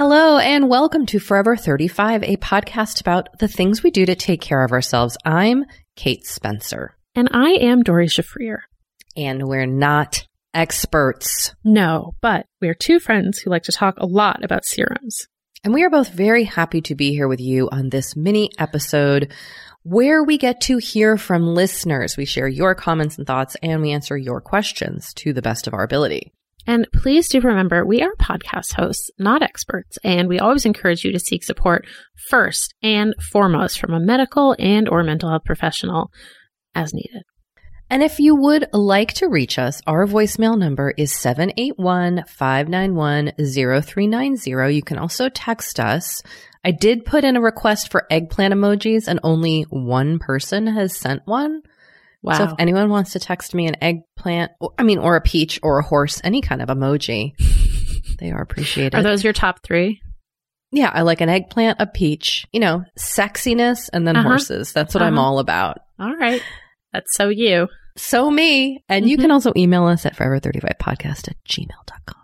Hello and welcome to Forever 35, a podcast about the things we do to take care of ourselves. I'm Kate Spencer and I am Doree Shafrir. and we're not experts. No, but we're two friends who like to talk a lot about serums. And we are both very happy to be here with you on this mini episode where we get to hear from listeners. We share your comments and thoughts and we answer your questions to the best of our ability. And please do remember, we are podcast hosts, not experts, and we always encourage you to seek support first and foremost from a medical and or mental health professional as needed. And if you would like to reach us, our voicemail number is 781-591-0390. You can also text us. I did put in a request for eggplant emojis and only one person has sent one. Wow. So if anyone wants to text me an eggplant, I mean, or a peach or a horse, any kind of emoji, they are appreciated. are those your top three? yeah, I like an eggplant, a peach, you know, sexiness, and then Uh-huh. horses. That's what I'm Uh-huh. all about. All right. That's so you. So me. And you Mhm. can also email us at forever35podcast at gmail.com.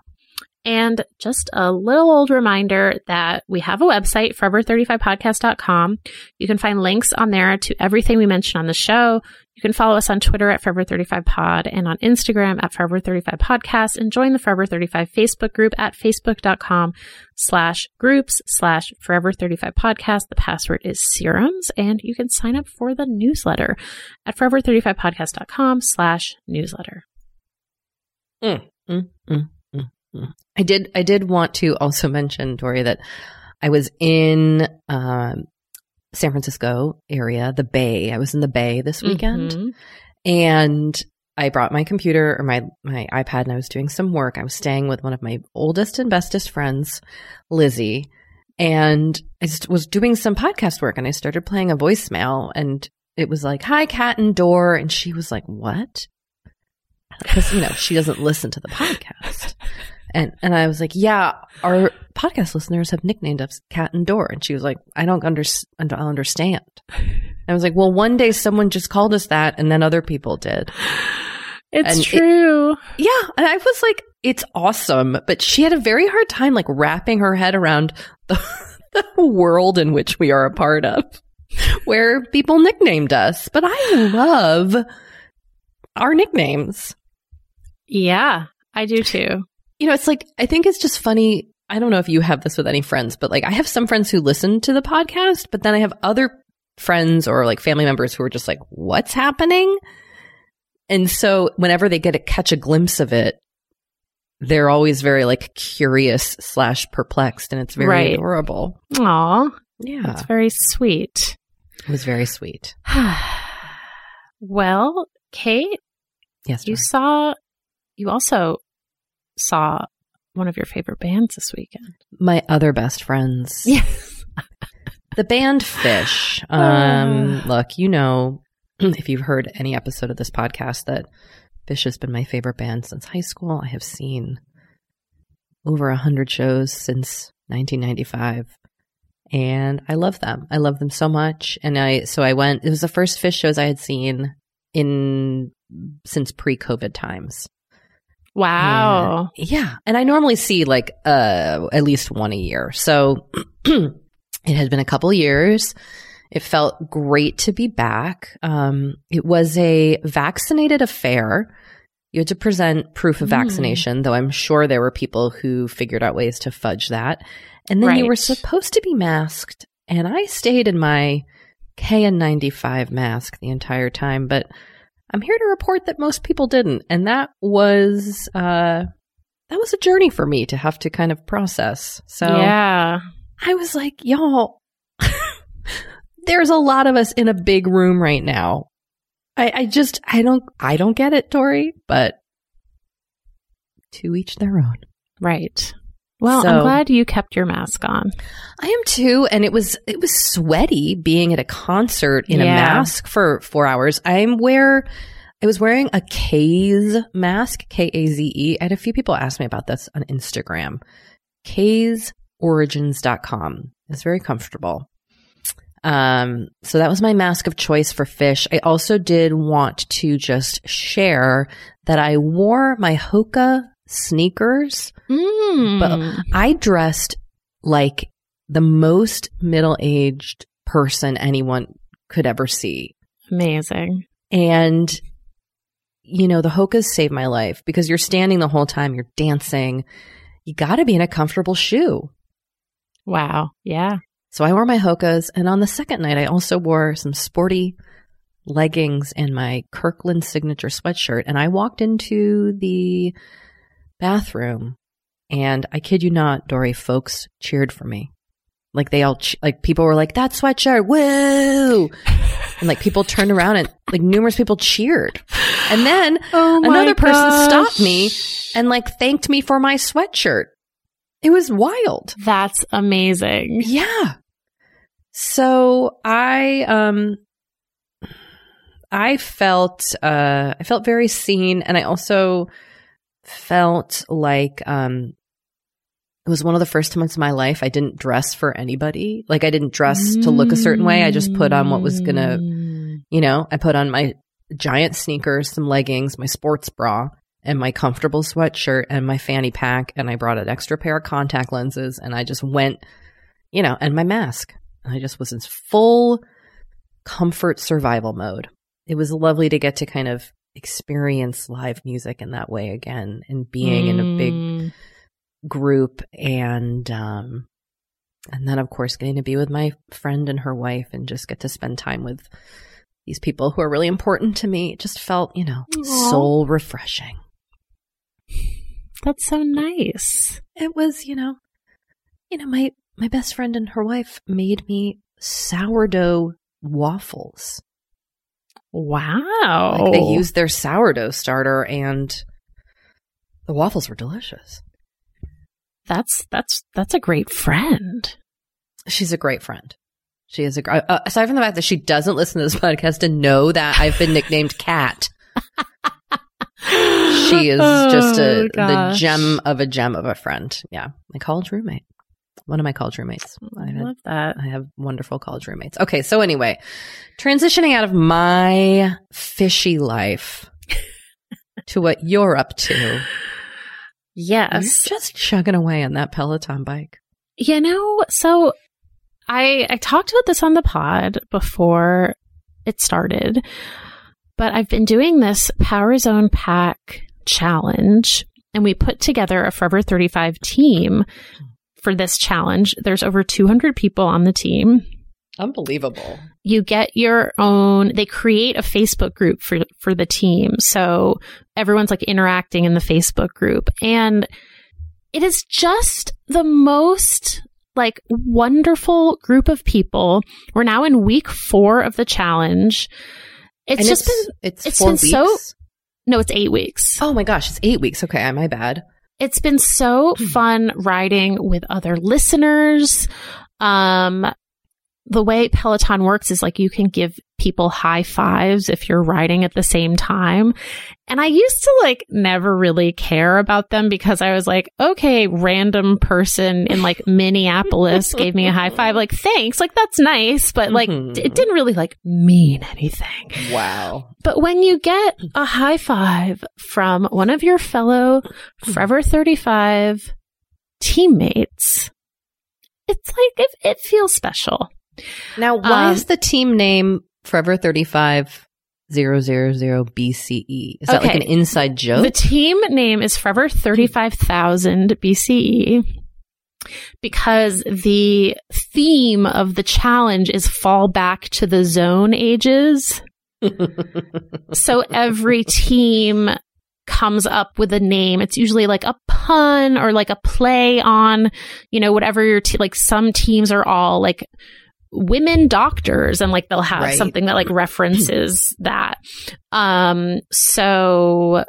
And just a little old reminder that we have a website, forever35podcast.com. You can find links on there to everything we mentioned on the show. You can follow us on Twitter at Forever35Pod and on Instagram at Forever35Podcast and join the Forever 35 Facebook group at facebook.com slash groups slash Forever35 Podcast. The password is serums and you can sign up for the newsletter at Forever35Podcast.com slash newsletter. Mm, mm, mm. I did. I did want to also mention, Tori, that I was in um, San Francisco area, the Bay. I was in the Bay this weekend, Mhm. and I brought my computer or my my iPad, and I was doing some work. I was staying with one of my oldest and bestest friends, Lizzie, and I just was doing some podcast work, and I started playing a voicemail, and it was like, "Hi, cat and door," and she was like, "What?" because you know she doesn't listen to the podcast. And and I was like, yeah, our podcast listeners have nicknamed us Cat and Door, and she was like, I don't under, I don't understand. I was like, well, one day someone just called us that, and then other people did. It's And it- true. Yeah, and I was like, it's awesome, but she had a very hard time like wrapping her head around the, the world in which we are a part of, where people nicknamed us. But I love our nicknames. yeah, I do too. You know, it's like I think it's just funny. I don't know if you have this with any friends, but like I have some friends who listen to the podcast, but then I have other friends or like family members who are just like, "What's happening?" And so whenever they get to catch a glimpse of it, they're always very like curious slash perplexed, and it's very Right. adorable. Aw, Yeah, It's very sweet. it was very sweet. well, Kate, Yes, you saw, you also saw one of your favorite bands this weekend. my other best friends. Yes. The band Phish. Um, look, you know, if you've heard any episode of this podcast, that Phish has been my favorite band since high school. I have seen over a hundred shows since 1995, and I love them. I love them so much. And I, so I went. It was the first Phish shows I had seen in since pre-COVID times. Wow. And- yeah. And I normally see like uh at least one a year. So it had been a couple years. It felt great to be back. Um it was a vaccinated affair. You had to present proof of Mm. vaccination, though I'm sure there were people who figured out ways to fudge that. And then you were supposed to be masked, and I stayed in my KN95 mask the entire time, but I'm here to report that most people didn't. And that was uh that was a journey for me to have to kind of process. So yeah. I was like, y'all, there's a lot of us in a big room right now. I, I just I don't I don't get it, Tori, but to each their own. Right. Well, So- I'm glad you kept your mask on. I am too, and it was it was sweaty being at a concert in a mask for four hours. I'm wear I was wearing a Kaze mask, K A Z E. I had a few people ask me about this on Instagram. KazeOrigins.com. It's very comfortable. Um, so that was my mask of choice for Phish. I also did want to just share that I wore my Hoka sneakers Mm. but I dressed like the most middle aged person anyone could ever see. Amazing. And, you know, the Hokas saved my life because you're standing the whole time, you're dancing. You got to be in a comfortable shoe. Wow. Yeah. So I wore my Hokas. And on the second night, I also wore some sporty leggings and my Kirkland signature sweatshirt. And I walked into the bathroom and I kid you not, Doree, folks cheered for me. Like they all, ch- like people were like, that sweatshirt, woo! And like people turned around and like numerous people cheered. And then Oh another person stopped me and like thanked me for my sweatshirt. It was wild. That's amazing. Yeah. So I um I felt uh I felt very seen and I also felt like um it was one of the first times in my life I didn't dress for anybody. Like I didn't dress to look a certain way. I just put on what was going to, Mm. you know, I put on my giant sneakers, some leggings, my sports bra, and my comfortable sweatshirt and my fanny pack and I brought an extra pair of contact lenses and I just went, you know, and my mask. And I just was in full comfort survival mode. It was lovely to get to kind of experience live music in that way again and being in a big Mm. group and um and then of course getting to be with my friend and her wife and just get to spend time with these people who are really important to me. It just felt, you know, soul refreshing. That's so nice. It was, you know, you know, my my best friend and her wife made me sourdough waffles. Wow. Like they used their sourdough starter and the waffles were delicious. that's that's that's a great friend. She's a great friend. She is a uh, aside from the fact that she doesn't listen to this podcast and know that I've been nicknamed Cat. She is just a Oh, the gem of a gem of a friend. Yeah, my college roommate. One of my college roommates. I had love that. I have wonderful college roommates. Okay, so anyway, transitioning out of my fishy life to what you're up to. You're Yes. just chugging away on that Peloton bike. You know, so I I talked about this on the pod before it started, but I've been doing this Power Zone Pack challenge, and we put together a Forever 35 team for this challenge. There's over 200 people on the team. Unbelievable. you get your own they create a facebook group for for the team so everyone's like interacting in the facebook group and it is just the most like wonderful group of people we're now in week 4 of the challenge it's And just been it's, it's four been so- no it's 8 weeks Oh my gosh, it's eight weeks. Okay, my bad. It's been so fun riding with other listeners. Um, the way Peloton works is like you can give people high fives if you're riding at the same time. And I used to like never really care about them because I was like, okay, random person in like Minneapolis gave me a high five. Like, thanks. Like, that's nice. But like, Mhm. it didn't really like mean anything. Wow. But when you get a high five from one of your fellow Forever 35 teammates, it's like it, it feels special. Now, why Um, is the team name Forever 35 000 BCE? Is that like an inside joke? The team name is Forever 35,000 BCE because the theme of the challenge is fall back to the zone ages. So every team comes up with a name. It's usually like a pun or like a play on, you know, whatever your te- like some teams are all like women doctors and like they'll have Right. something that like references that. Um so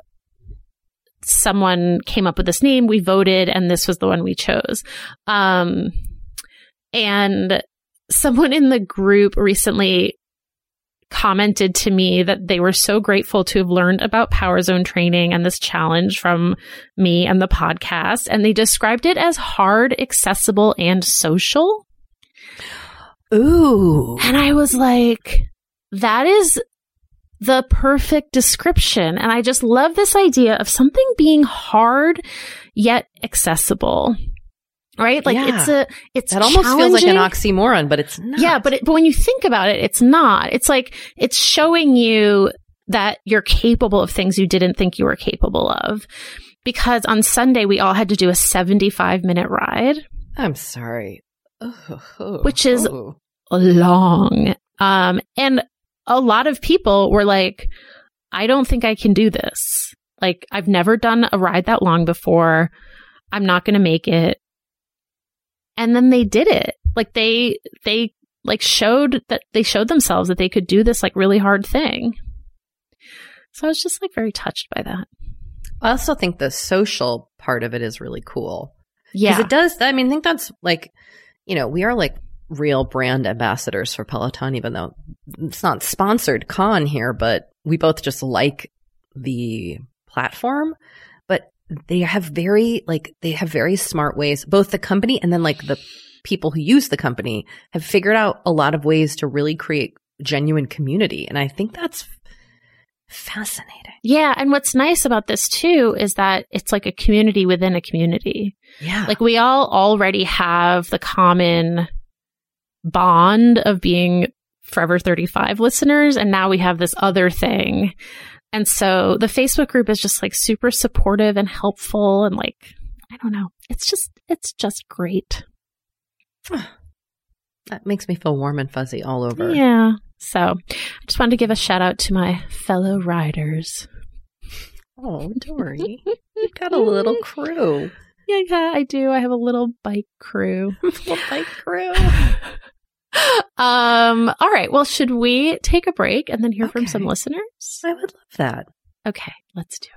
someone came up with this name, we voted and this was the one we chose. Um and someone in the group recently commented to me that they were so grateful to have learned about Power Zone training and this challenge from me and the podcast. And they described it as hard, accessible, and social. Ooh. And I was like, that is the perfect description. And I just love this idea of something being hard yet accessible. Right? Like Yeah. it's a, it's That almost feels like an oxymoron, but it's not. Yeah, but it, but when you think about it, it's not. It's like it's showing you that you're capable of things you didn't think you were capable of. Because on Sunday we all had to do a 75 minute ride, I'm sorry. Ooh. Which is- Ooh. long. Um and a lot of people were like I don't think I can do this. Like I've never done a ride that long before. I'm not going to make it. And then they did it. Like they they like showed that they showed themselves that they could do this like really hard thing. So I was just like very touched by that. I also think the social part of it is really cool. Yeah. Because it does, I mean, I think that's like, you know, we are like real brand ambassadors for Peloton, even though it's not sponsored con here, but we both just like the platform. But they have very, like, they have very smart ways, both the company and then like the people who use the company have figured out a lot of ways to really create genuine community. And I think that's fascinating. yeah, and what's nice about this too is that it's like a community within a community. Yeah. Like we all already have the common bond of being Forever 35 listeners. And now we have this other thing. And so the Facebook group is just like super supportive and helpful. And like, I don't know. It's just, it's just great. That makes me feel warm and fuzzy all over. Yeah. So I just wanted to give a shout out to my fellow riders. Oh, Doree. You've got a little crew. Yeah, yeah, I do. I have a little bike crew. little bike crew. um, all right. Well, should we take a break and then hear from some listeners? I would love that. Okay, let's do it.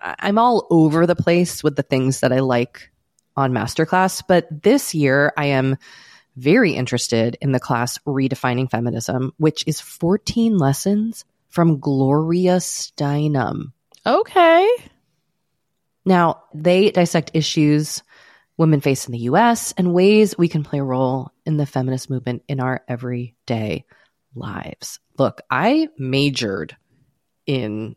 I'm all over the place with the things that I like on Masterclass, but this year I am very interested in the class Redefining Feminism, which is 14 lessons from Gloria Steinem. Okay. Now, they dissect issues women face in the US and ways we can play a role in the feminist movement in our everyday lives. Look, I majored in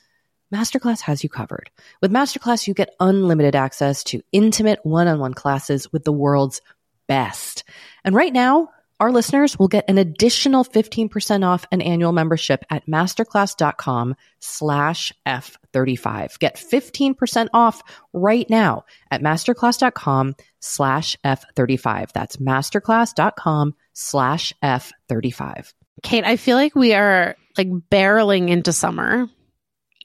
Masterclass has you covered. With Masterclass, you get unlimited access to intimate one on one classes with the world's best. And right now, our listeners will get an additional 15% off an annual membership at masterclass.com slash F35. Get 15% off right now at masterclass.com slash F35. That's masterclass.com slash F35. Kate, I feel like we are like barreling into summer.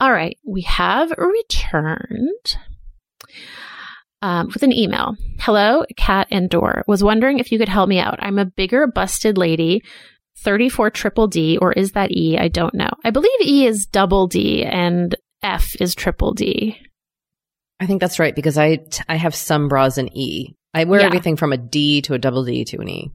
All right, we have returned um, with an email. Hello, Kat and Dor. Was wondering if you could help me out. I'm a bigger busted lady, 34 triple D, or is that E? I don't know. I believe E is double D and F is triple D. I think that's right because I I have some bras in E. I wear Yeah. everything from a D to a double D to an E.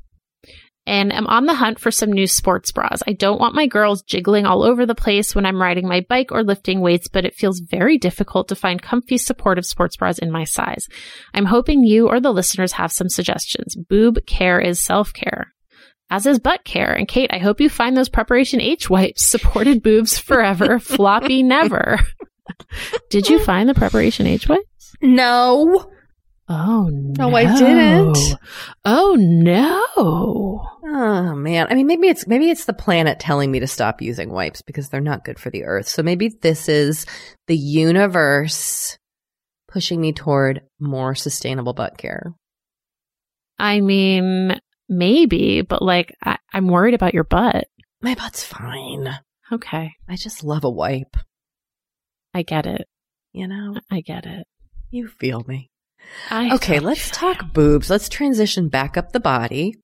and am on the hunt for some new sports bras. I don't want my girls jiggling all over the place when I'm riding my bike or lifting weights, but it feels very difficult to find comfy, supportive sports bras in my size. I'm hoping you or the listeners have some suggestions. Boob care is self care. As is butt care. And Kate, I hope you find those preparation H wipes. Supported boobs forever, floppy never. Did you find the preparation H wipes? No. Oh no. No, I didn't. Oh no. Oh man. I mean maybe it's maybe it's the planet telling me to stop using wipes because they're not good for the earth. So maybe this is the universe pushing me toward more sustainable butt care. I mean, maybe, but like, I, I'm worried about your butt. My butt's fine. Okay. I just love a wipe, I get it. you know? I get it. You feel me. I Okay, let's talk boobs. Let's transition back up the body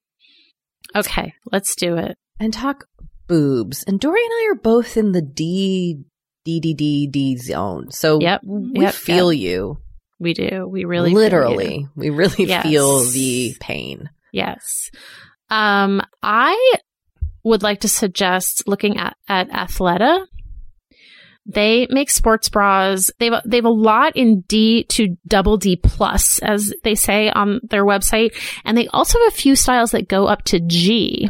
Okay, let's do it. and talk boobs. And Doree and I are both in the D D D D D zone. So Yep, we yep, feel you. We do. We really literally. We really Yes. feel the pain. Yes. Um, I would like to suggest looking at, at Athleta. They make sports bras. They've they've a lot in D to double D plus, as they say on their website, and they also have a few styles that go up to G.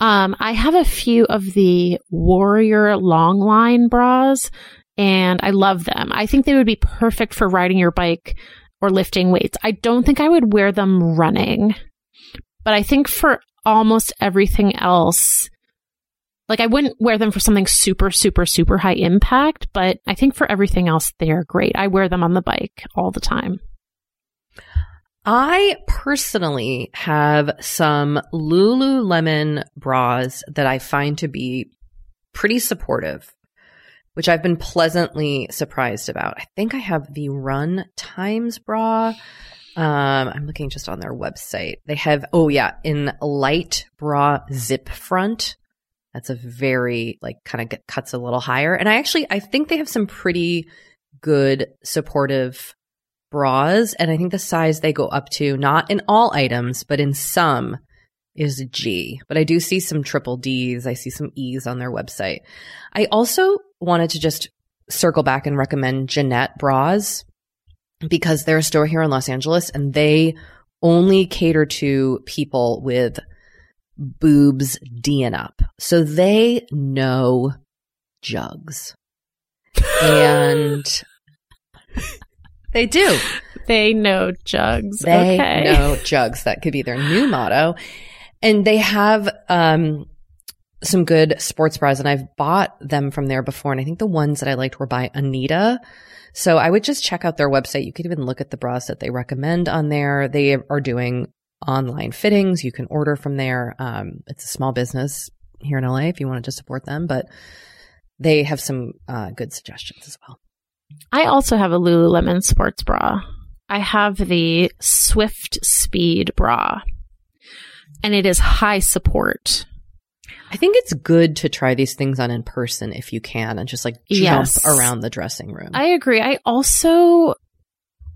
Um, I have a few of the Warrior long line bras, and I love them. I think they would be perfect for riding your bike or lifting weights. I don't think I would wear them running but I think for almost everything else, like I wouldn't wear them for something super, super, super high impact, but I think for everything else, they're great. I wear them on the bike all the time. I personally have some Lululemon bras that I find to be pretty supportive, which I've been pleasantly surprised about. I think I have the Run Times bra. Um, I'm looking just on their website. They have, oh yeah, Enlite bra zip front. That's a very like kind of cuts a little higher. And I actually, I think they have some pretty good supportive bras, and I think the size they go up to, not in all items, but in some, is G. But I do see some triple Ds. I see some E's on their website. I also wanted to just circle back and recommend Jenette Bras because they're a store here in Los Angeles and they only cater to people with boobs D and up. So they know jugs. and they do. They know jugs. They okay. know jugs. That could be their new motto. And they have um some good sports bras and I've bought them from there before and I think the ones that I liked were by Anita. So I would just check out their website. You could even look at the bras that they recommend on there. They are doing online fittings. You can order from there. Um, it's a small business here in LA if you wanted to support them, but they have some uh, good suggestions as well. I also have a Lululemon sports bra. I have the Swift Speed bra, and it is high support. I think it's good to try these things on in person if you can and just like jump Yes. around the dressing room. I agree. I also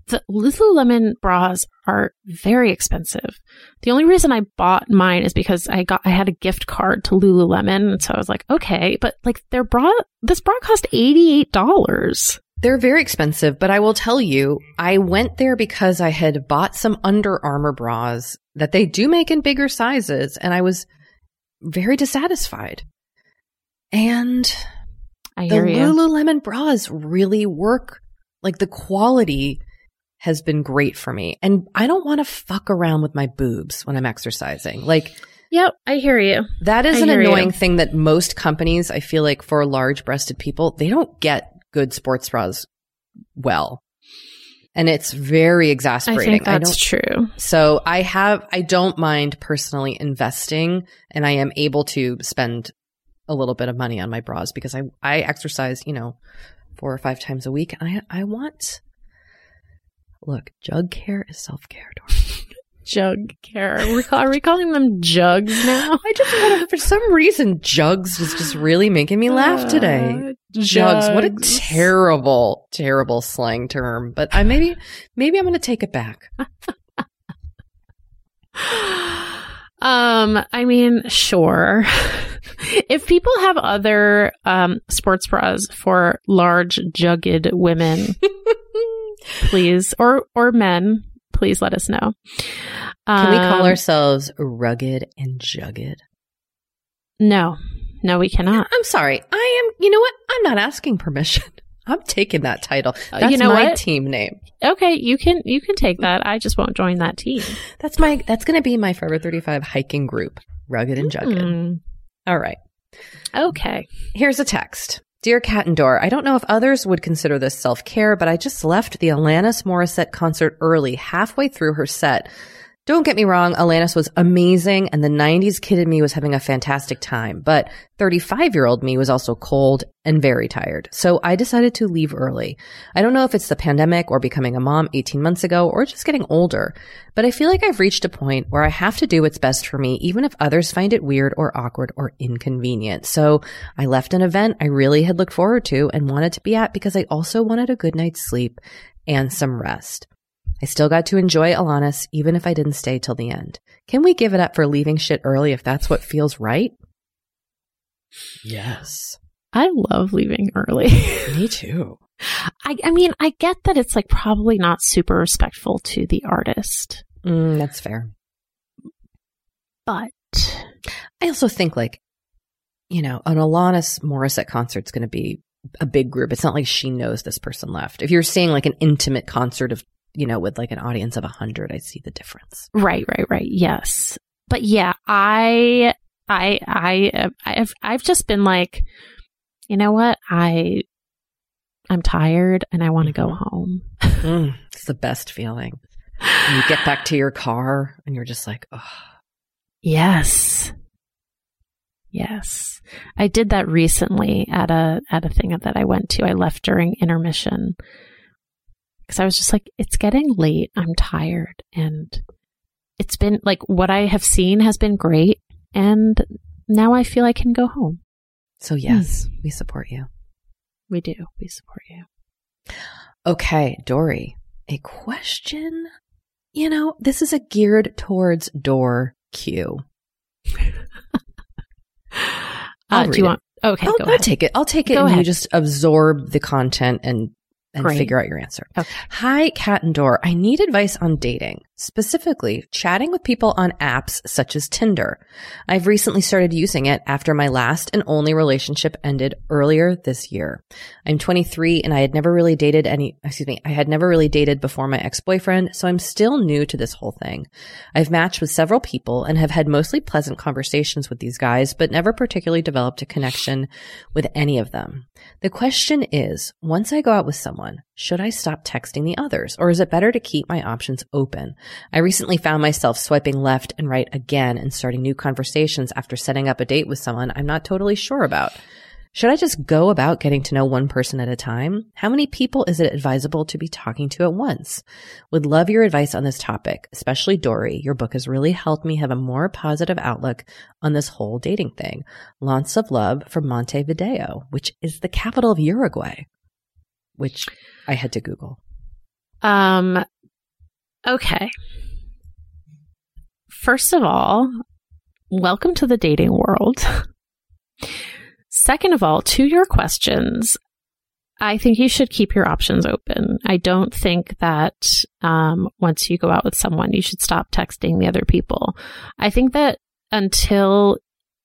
the Lululemon bras are very expensive. The only reason I bought mine is because I got I had a gift card to Lululemon, and so I was like, okay, but like their bra, this bra cost eighty eight dollars. They're very expensive, but I will tell you, I went there because I had bought some Under Armour bras that they do make in bigger sizes, and I was very dissatisfied. And I the you. Lululemon bras really work. Like the quality has been great for me. And I don't want to fuck around with my boobs when I'm exercising. Like Yep, I hear you. that is I an hear you. annoying thing that most companies, I feel like for large breasted people, they don't get good sports bras well. And it's very exasperating. I think that's true. So I have, I don't mind personally investing and I am able to spend a little bit of money on my bras because I, I exercise, you know, four or five times a week. And I, I want, look, jug care is self care. Jug care. Are we, call, are we calling them jugs now? I just want to, for some reason, jugs is just really making me laugh today. Uh, Jugs. What a terrible, terrible slang term. But I maybe, maybe I'm going to take it back. Um, I mean, sure. if people have other um sports bras for large jugged women, please, or or men, please let us know. Can we call Um, ourselves rugged and jugged? No, no, we cannot. I'm sorry. I am, you know what? I'm not asking permission. I'm taking that title. Uh, That's you know my what? team name. Okay, you can you can take that. I just won't join that team. That's my, that's going to be my Forever 35 hiking group. Rugged and jugged. Hmm, All right. okay. Here's a text. Dear Door, I don't know if others would consider this self-care, but I just left the Alanis Morissette concert early, halfway through her set. Don't get me wrong, Alanis was amazing and the 90s kid in me was having a fantastic time, but 35 year old me was also cold and very tired. So I decided to leave early. I don't know if it's the pandemic or becoming a mom 18 months ago or just getting older, but I feel like I've reached a point where I have to do what's best for me, even if others find it weird or awkward or inconvenient. So I left an event I really had looked forward to and wanted to be at because I also wanted a good night's sleep and some rest. I still got to enjoy Alanis even if I didn't stay till the end. Can we give it up for leaving shit early if that's what feels right? Yes. I love leaving early. Me too. I, I mean, I get that it's like probably not super respectful to the artist, Mm, that's fair. but I also think like, you know, an Alanis Morissette concert's going to be a big group. It's not like she knows this person left. If you're seeing like an intimate concert of, you know, with like an audience of a hundred, I see the difference. right, right, right. Yes. But yeah, I, I, I, I've, I've just been like, you know what? I, I'm tired and I want to go Mhm. home. Mm, it's the best feeling. And you get back to your car and you're just like, oh, Yes. Yes. I did that recently at a at a thing that I went to. I left during intermission cuz I was just like it's getting late. I'm tired and it's been like what I have seen has been great and now I feel I can go home. so yes, we support you. We do. We support you. Okay, Doree. a question. You know, this is a geared towards door Q. Uh, do you want? Okay, I'll, I'll take it. I'll take it Go and you ahead. just absorb the content and and Great. figure out your answer. Okay. Hi, Kat and Dor. I need advice on dating, specifically chatting with people on apps such as Tinder. I've recently started using it after my last and only relationship ended earlier this year. I'm 23 and I had never really dated any, excuse me, I had never really dated before my ex-boyfriend, so I'm still new to this whole thing. I've matched with several people and have had mostly pleasant conversations with these guys, but never particularly developed a connection with any of them. The question is, once I go out with someone, should I stop texting the others or is it better to keep my options open? I recently found myself swiping left and right again and starting new conversations after setting up a date with someone I'm not totally sure about. Should I just go about getting to know one person at a time? How many people is it advisable to be talking to at once? Would love your advice on this topic, especially Doree. Your book has really helped me have a more positive outlook on this whole dating thing. Lots of love from Montevideo, which is the capital of Uruguay, which I had to Google. Um, okay. First of all, welcome to the dating world. Second of all, to your questions, I think you should keep your options open. I don't think that um, once you go out with someone, you should stop texting the other people. I think that until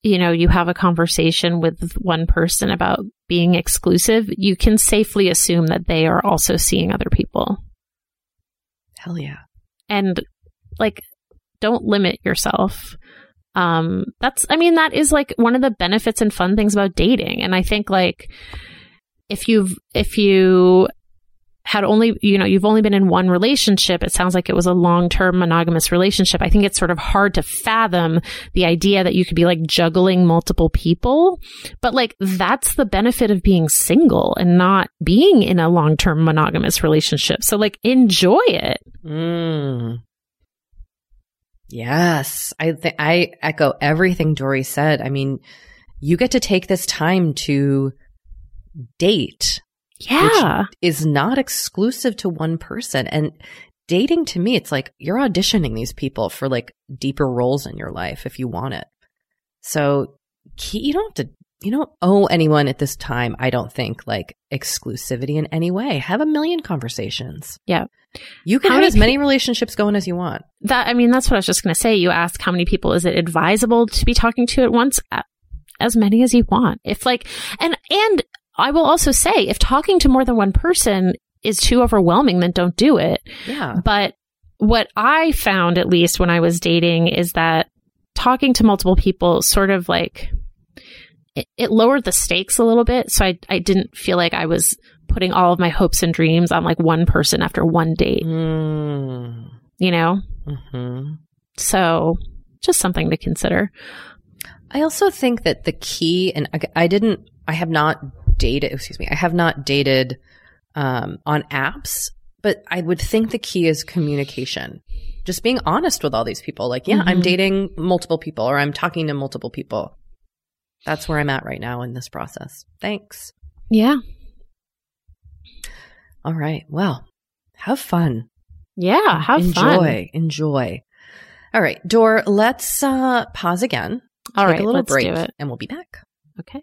you know you have a conversation with one person about being exclusive, you can safely assume that they are also seeing other people. Hell yeah. and like don't limit yourself. Um that's i mean that is like one of the benefits and fun things about dating. And i think like if you've if you had only you know you've only been in one relationship. It sounds like it was a long-term monogamous relationship. I think it's sort of hard to fathom the idea that you could be like juggling multiple people. But like that's the benefit of being single and not being in a long-term monogamous relationship. So like enjoy it. Mm. Yes, I th- I echo everything Doree said. I mean, you get to take this time to date yeah is not exclusive to one person and dating to me it's like you're auditioning these people for like deeper roles in your life if you want it. So you don't have to you don't owe anyone at this time, I don't think, like exclusivity in any way. Have a million conversations. Yeah. You can How have as many relationships going as you want. That I mean, that's what I was just going to say. You ask how many people is it advisable to be talking to at once? As many as you want. If like, and and I will also say, if talking to more than one person is too overwhelming, then don't do it. Yeah. But what I found, at least when I was dating, is that talking to multiple people sort of like it, it lowered the stakes a little bit. So I I didn't feel like I was putting all of my hopes and dreams on like one person after one date. Mm. You know. Mm-hmm. So just something to consider. I also think that the key, and I, I didn't, I have not dated, excuse me, I have not dated um, on apps, but I would think the key is communication. Just being honest with all these people. Like, yeah, I'm Mhm. dating multiple people or I'm talking to multiple people. That's where I'm at right now in this process. Thanks. Yeah. All right. Well, have fun. Yeah. Have enjoy. fun. Enjoy. Enjoy. All right, Dor, let's uh, pause again. All take right. a little let's break, do it. and we'll be back. Okay.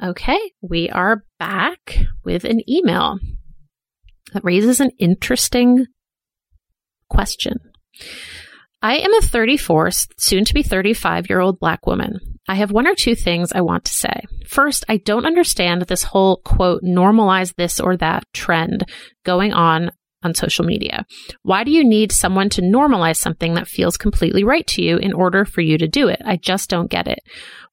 Okay, we are back with an email that raises an interesting question. I am a 34, soon to be 35 year old black woman. I have one or two things I want to say. First, I don't understand this whole quote, normalize this or that trend going on on social media. Why do you need someone to normalize something that feels completely right to you in order for you to do it? I just don't get it.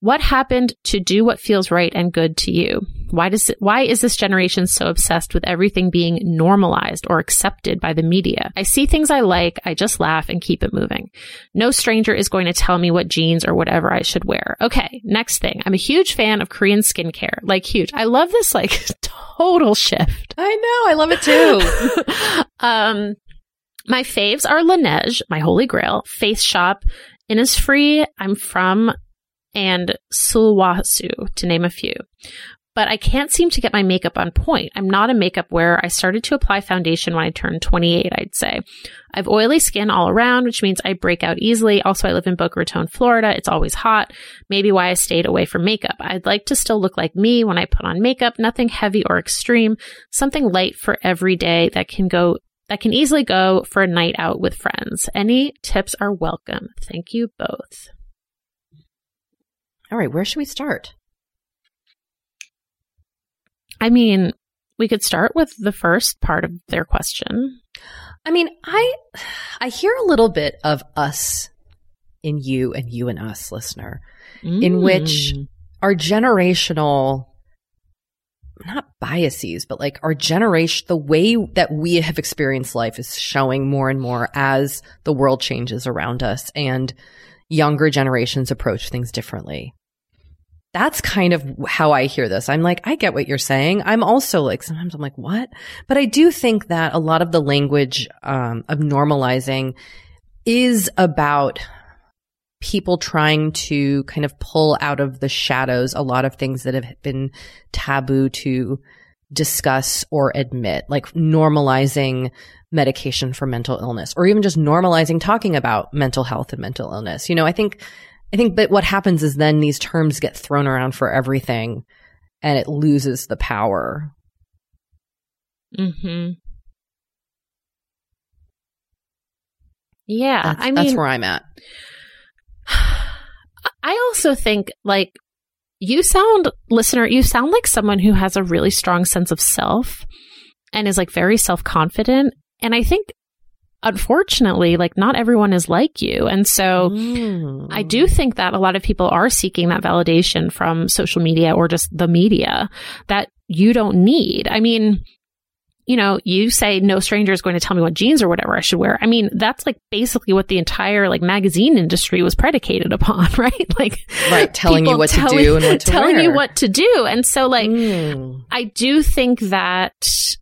What happened to do what feels right and good to you? Why does it, why is this generation so obsessed with everything being normalized or accepted by the media? I see things I like, I just laugh and keep it moving. No stranger is going to tell me what jeans or whatever I should wear. Okay, next thing. I'm a huge fan of Korean skincare. Like huge. I love this like total shift. I know, I love it too. um my faves are Laneige, my holy grail, Face Shop, Innisfree. I'm from and Sulwhasoo, to name a few. But I can't seem to get my makeup on point. I'm not a makeup wearer. I started to apply foundation when I turned 28, I'd say. I have oily skin all around, which means I break out easily. Also, I live in Boca Raton, Florida. It's always hot. Maybe why I stayed away from makeup. I'd like to still look like me when I put on makeup, nothing heavy or extreme, something light for every day that can go that can easily go for a night out with friends. Any tips are welcome. Thank you both. All right, where should we start? I mean, we could start with the first part of their question. I mean, I I hear a little bit of us in you and you and us, listener, mm. in which our generational not biases, but like our generation, the way that we have experienced life is showing more and more as the world changes around us and younger generations approach things differently. That's kind of how I hear this. I'm like, I get what you're saying. I'm also like, sometimes I'm like, what? But I do think that a lot of the language um, of normalizing is about people trying to kind of pull out of the shadows a lot of things that have been taboo to discuss or admit, like normalizing medication for mental illness or even just normalizing talking about mental health and mental illness. You know, I think, I think, but what happens is then these terms get thrown around for everything and it loses the power. Hmm. Yeah, that's, I mean, that's where I'm at. I also think like you sound, listener, you sound like someone who has a really strong sense of self and is like very self confident. And I think unfortunately, like not everyone is like you. And so Mm. I do think that a lot of people are seeking that validation from social media or just the media that you don't need. I mean, you know, you say no stranger is going to tell me what jeans or whatever I should wear. I mean, that's like basically what the entire like magazine industry was predicated upon, right? Like, Right, telling you what to do and what to telling you what to do. And so like, Mm. I do think that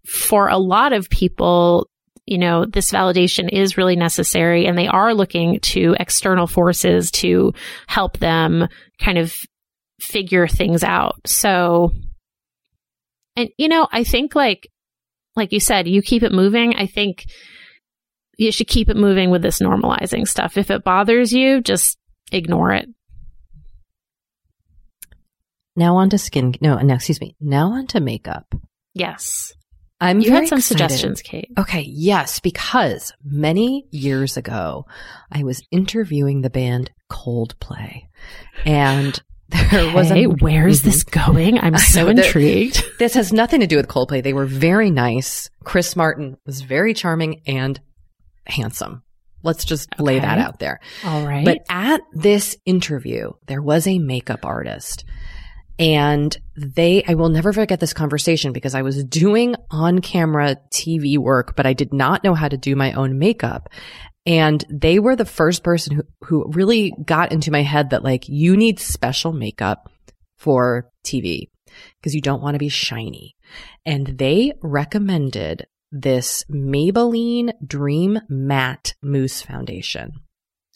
for a lot of people, you know, this validation is really necessary and they are looking to external forces to help them kind of figure things out. So, and you know, I think like, like you said, you keep it moving. I think you should keep it moving with this normalizing stuff. If it bothers you, just ignore it. Now on to skin. No, no, excuse me. Now on to makeup. Yes. I'm You had some excited. suggestions, Kate. Okay, yes, because many years ago, I was interviewing the band Coldplay, and there was Hey, a where's Mhm. this going? I'm so intrigued. This has nothing to do with Coldplay. They were very nice. Chris Martin was very charming and handsome. Let's just lay that out there. All right. But at this interview, there was a makeup artist. And they, I will never forget this conversation because I was doing on camera TV work, but I did not know how to do my own makeup. And they were the first person who, who really got into my head that like, you need special makeup for TV because you don't want to be shiny. And they recommended this Maybelline Dream Matte Mousse Foundation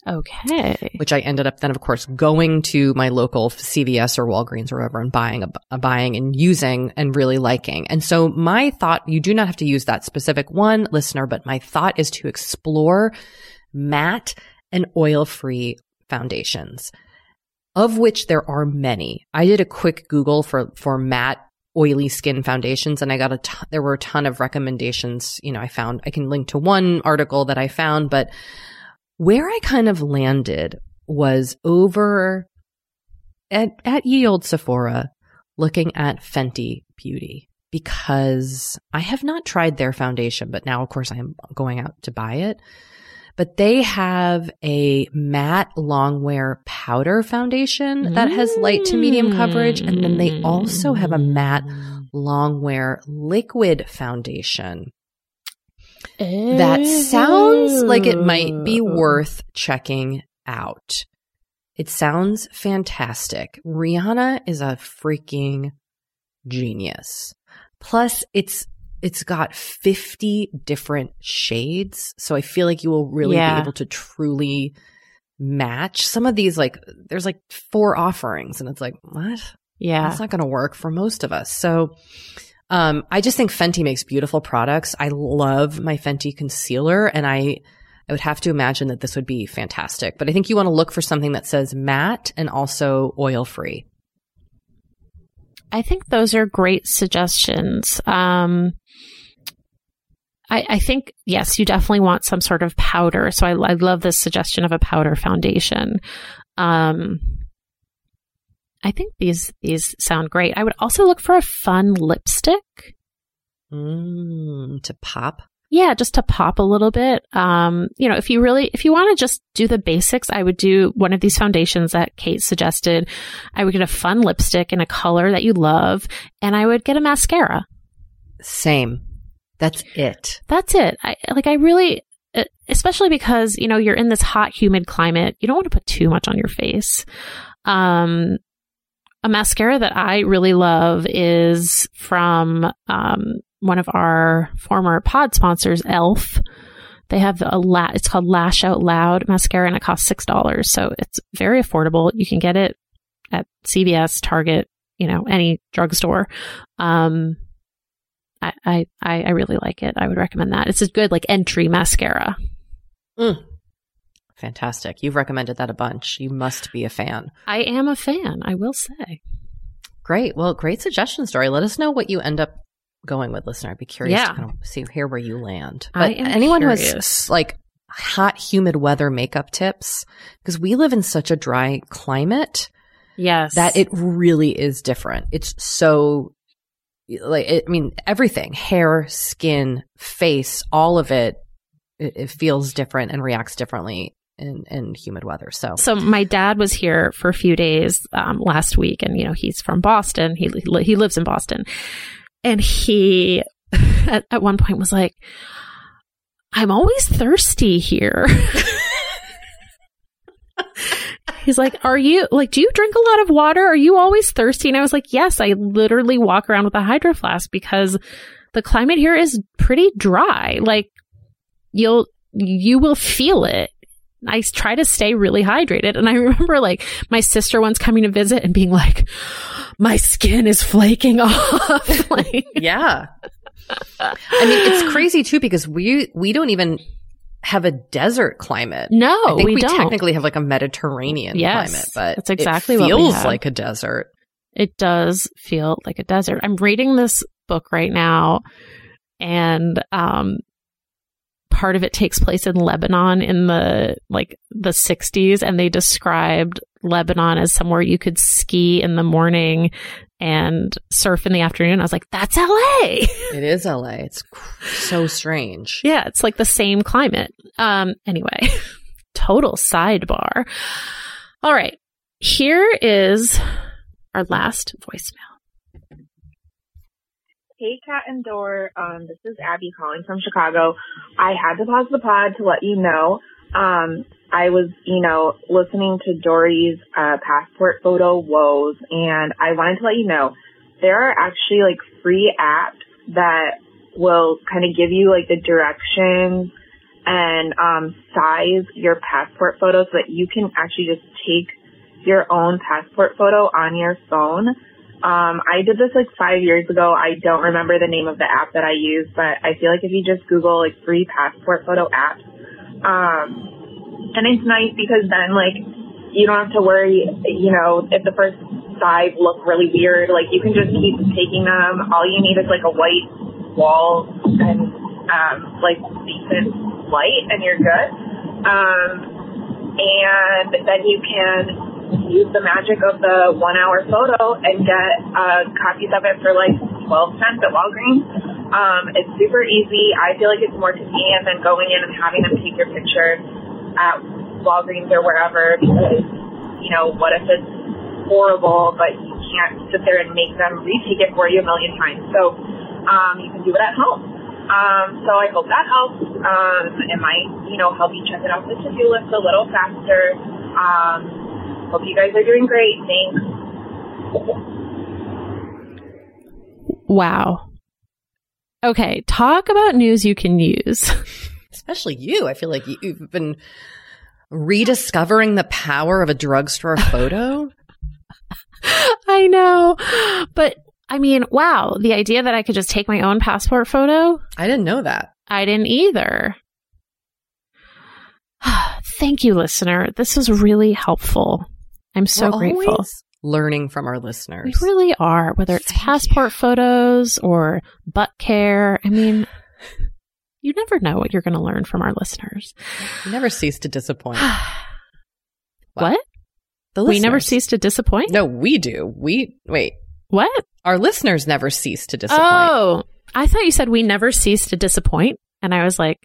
okay. which I ended up then, of course, going to my local CVS or Walgreens or wherever and buying a, a buying and using and really liking. And so my thought, you do not have to use that specific one listener, but my thought is to explore matte and oil free foundations, of which there are many. I did a quick Google for, for matte oily skin foundations and I got a ton, there were a ton of recommendations. You know, I found, I can link to one article that I found, but where I kind of landed was over at, at ye old Sephora looking at Fenty Beauty because I have not tried their foundation, but now of course I am going out to buy it. But they have a matte longwear powder foundation that has light to medium coverage. And then they also have a matte mm. longwear liquid foundation that sounds like it might be worth checking out. It sounds fantastic. Rihanna is a freaking genius. Plus it's it's got 50 different shades, so I feel like you will really Yeah. be able to truly match some of these like there's like four offerings and it's like what? Yeah. That's not going to work for most of us. So, um, I just think Fenty makes beautiful products. I love my Fenty concealer and I, I would have to imagine that this would be fantastic, but I think you want to look for something that says matte and also oil free. I think those are great suggestions. Um, I, I think, yes, you definitely want some sort of powder. So I, I love this suggestion of a powder foundation. Um, I think these, these sound great. I would also look for a fun lipstick. Mm, to pop. Yeah, just to pop a little bit. Um, you know, if you really, if you want to just do the basics, I would do one of these foundations that Kate suggested. I would get a fun lipstick in a color that you love, and I would get a mascara. Same. That's it. That's it. I like, I really, especially because, you know, you're in this hot, humid climate. You don't want to put too much on your face. Um, a mascara that I really love is from, um, one of our former pod sponsors, Elf. They have a la- it's called Lash Out Loud mascara and it costs $6. So it's very affordable. You can get it at CVS, Target, you know, any drugstore. Um, I, I, I I really like it. I would recommend that. It's a good like entry mascara. Mm. Fantastic. You've recommended that a bunch. You must be a fan. I am a fan, I will say. Great. Well, great suggestion story. Let us know what you end up going with, listener. I'd be curious Yeah. to kind of see here where you land. But anyone who has like hot, humid weather makeup tips, because we live in such a dry climate Yes. that it really is different. It's so like it, I mean everything, hair, skin, face, all of it it, it feels different and reacts differently in humid weather. So, So my dad was here for a few days um, last week, and you know he's from Boston. He he lives in Boston, and he at, at one point was like, "I'm always thirsty here." He's like, "Are you like? Do you drink a lot of water? Are you always thirsty?" And I was like, "Yes, I literally walk around with a hydro flask because the climate here is pretty dry. Like you'll you will feel it." I try to stay really hydrated. And I remember like my sister once coming to visit and being like, my skin is flaking off. like, yeah. I mean, it's crazy too because we we don't even have a desert climate. no, I think we, we, don't. technically have like a Mediterranean Yes, climate, but that's exactly it what feels have. like a desert. it does feel like a desert. I'm reading this book right now and, um, part of it takes place in Lebanon in the like the 60s and they described Lebanon as somewhere you could ski in the morning and surf in the afternoon. I was like, that's LA. It is LA. It's so strange. Yeah, it's like the same climate. Um, anyway, total sidebar. All right. Here is our last voicemail. Hey, Kat and Dor. Um, this is Abby calling from Chicago. I had to pause the pod to let you know. Um, I was, you know, listening to Doree's uh, passport photo woes, and I wanted to let you know there are actually like free apps that will kind of give you like the directions and um, size your passport photo so that you can actually just take your own passport photo on your phone. Um, I did this like five years ago. I don't remember the name of the app that I used, but I feel like if you just Google like free passport photo apps, um, and it's nice because then like you don't have to worry, you know, if the first five look really weird, like you can just keep taking them. All you need is like a white wall and um, like decent light, and you're good. Um, and then you can use the magic of the one hour photo and get uh, copies of it for like 12 cents at Walgreens. Um, it's super easy. I feel like it's more convenient than going in and having them take your picture at Walgreens or wherever because, you know, what if it's horrible but you can't sit there and make them retake it for you a million times. So um, you can do it at home. Um, so I hope that helps. Um, it might, you know, help you check it off the to-do list a little faster. Um, Hope you guys are doing great. Thanks. Wow. Okay. Talk about news you can use. Especially you. I feel like you- you've been rediscovering the power of a drugstore photo. I know. But I mean, wow. The idea that I could just take my own passport photo, I didn't know that. I didn't either. Thank you, listener. This was really helpful. I'm so We're grateful. learning from our listeners. We really are, whether it's Thank passport photos or butt care. I mean, you never know what you're going to learn from our listeners. You never cease to disappoint. what? The We never cease to disappoint? No, we do. We wait. What? Our listeners never cease to disappoint. Oh, I thought you said we never cease to disappoint. And I was like,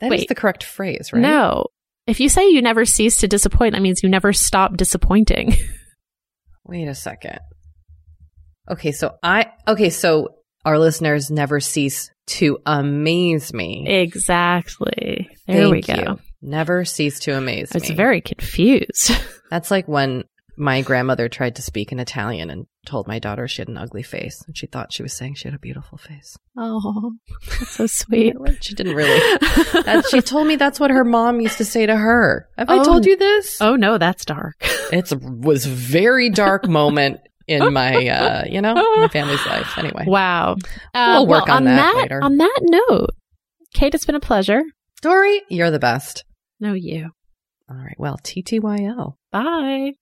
That is wait. the correct phrase, right? no. If you say you never cease to disappoint, that means you never stop disappointing. Wait a second. Okay, so I okay, so our listeners never cease to amaze me. exactly. There Thank we go. you. Never cease to amaze I was me. very confused. That's like when my grandmother tried to speak in Italian and told my daughter she had an ugly face, and she thought she was saying she had a beautiful face. oh, that's so sweet. She didn't really. That, she told me that's what her mom used to say to her. Have I Oh. told you this? Oh no, that's dark. It's was a very dark moment in my, uh, you know, my family's life. Anyway, Wow. Uh, We'll work well, on that later. On that note, Kate, it's been a pleasure. Doree, you're the best. No, you. All right. Well, TTYL. Bye.